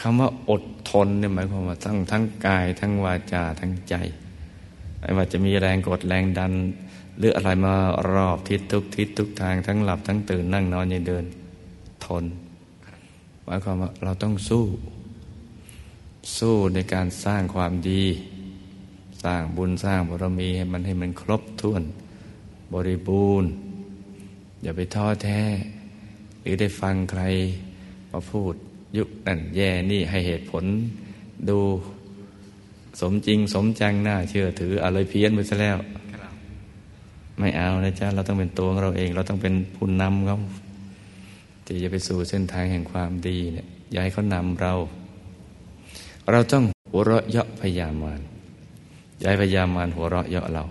คำว่าอดทนเนี่ยหมายความว่าทั้งทั้งกาย ทั้งวาจาทั้งใจไม่ว่าจะมีแรงกดแรงดัน หรืออะไรมารอบทิศทุกทิศทุกทางทั้งหลับทั้งตื่นนั่งนอนยืนเดิน ทน หมายความว่าเราต้องสู้ สู้ในการสร้างความดี สร้างบุญสร้างบารมีให้มันให้มันครบถ้วน บริบูรณ์ อย่าไปท้อแท้ หรือได้ฟังใครมาพูด ยุคนั่นแย่นี่ให้เหตุผลดู สมจริงสมจังน่าเชื่อถืออะไรเพี้ยนไปซะแล้ว ไม่เอานะจ๊ะเราต้องเป็นตัวของเราเอง เราต้องเป็นผู้นำเขาที่จะไปสู่เส้นทางแห่งความดีเนี่ยอย่าให้เขานำเรา เราต้องหัวเราะเยาะพยามารอย่าให้พยามารหัวเราะเยาะเรา